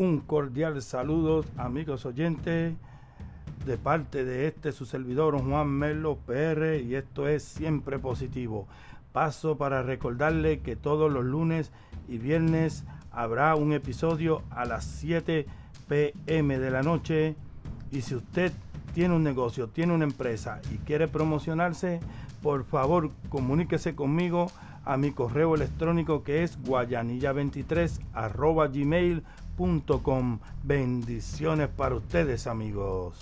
Un cordial saludo, amigos oyentes, de parte de este su servidor Juan Melo PR y esto es siempre positivo. Paso para recordarle que todos los lunes y viernes habrá un episodio a las 7 pm de la noche y si usted tiene un negocio, tiene una empresa y quiere promocionarse, por favor comuníquese conmigo a mi correo electrónico que es guayanilla23 arroba gmail.com. Bendiciones para ustedes amigos.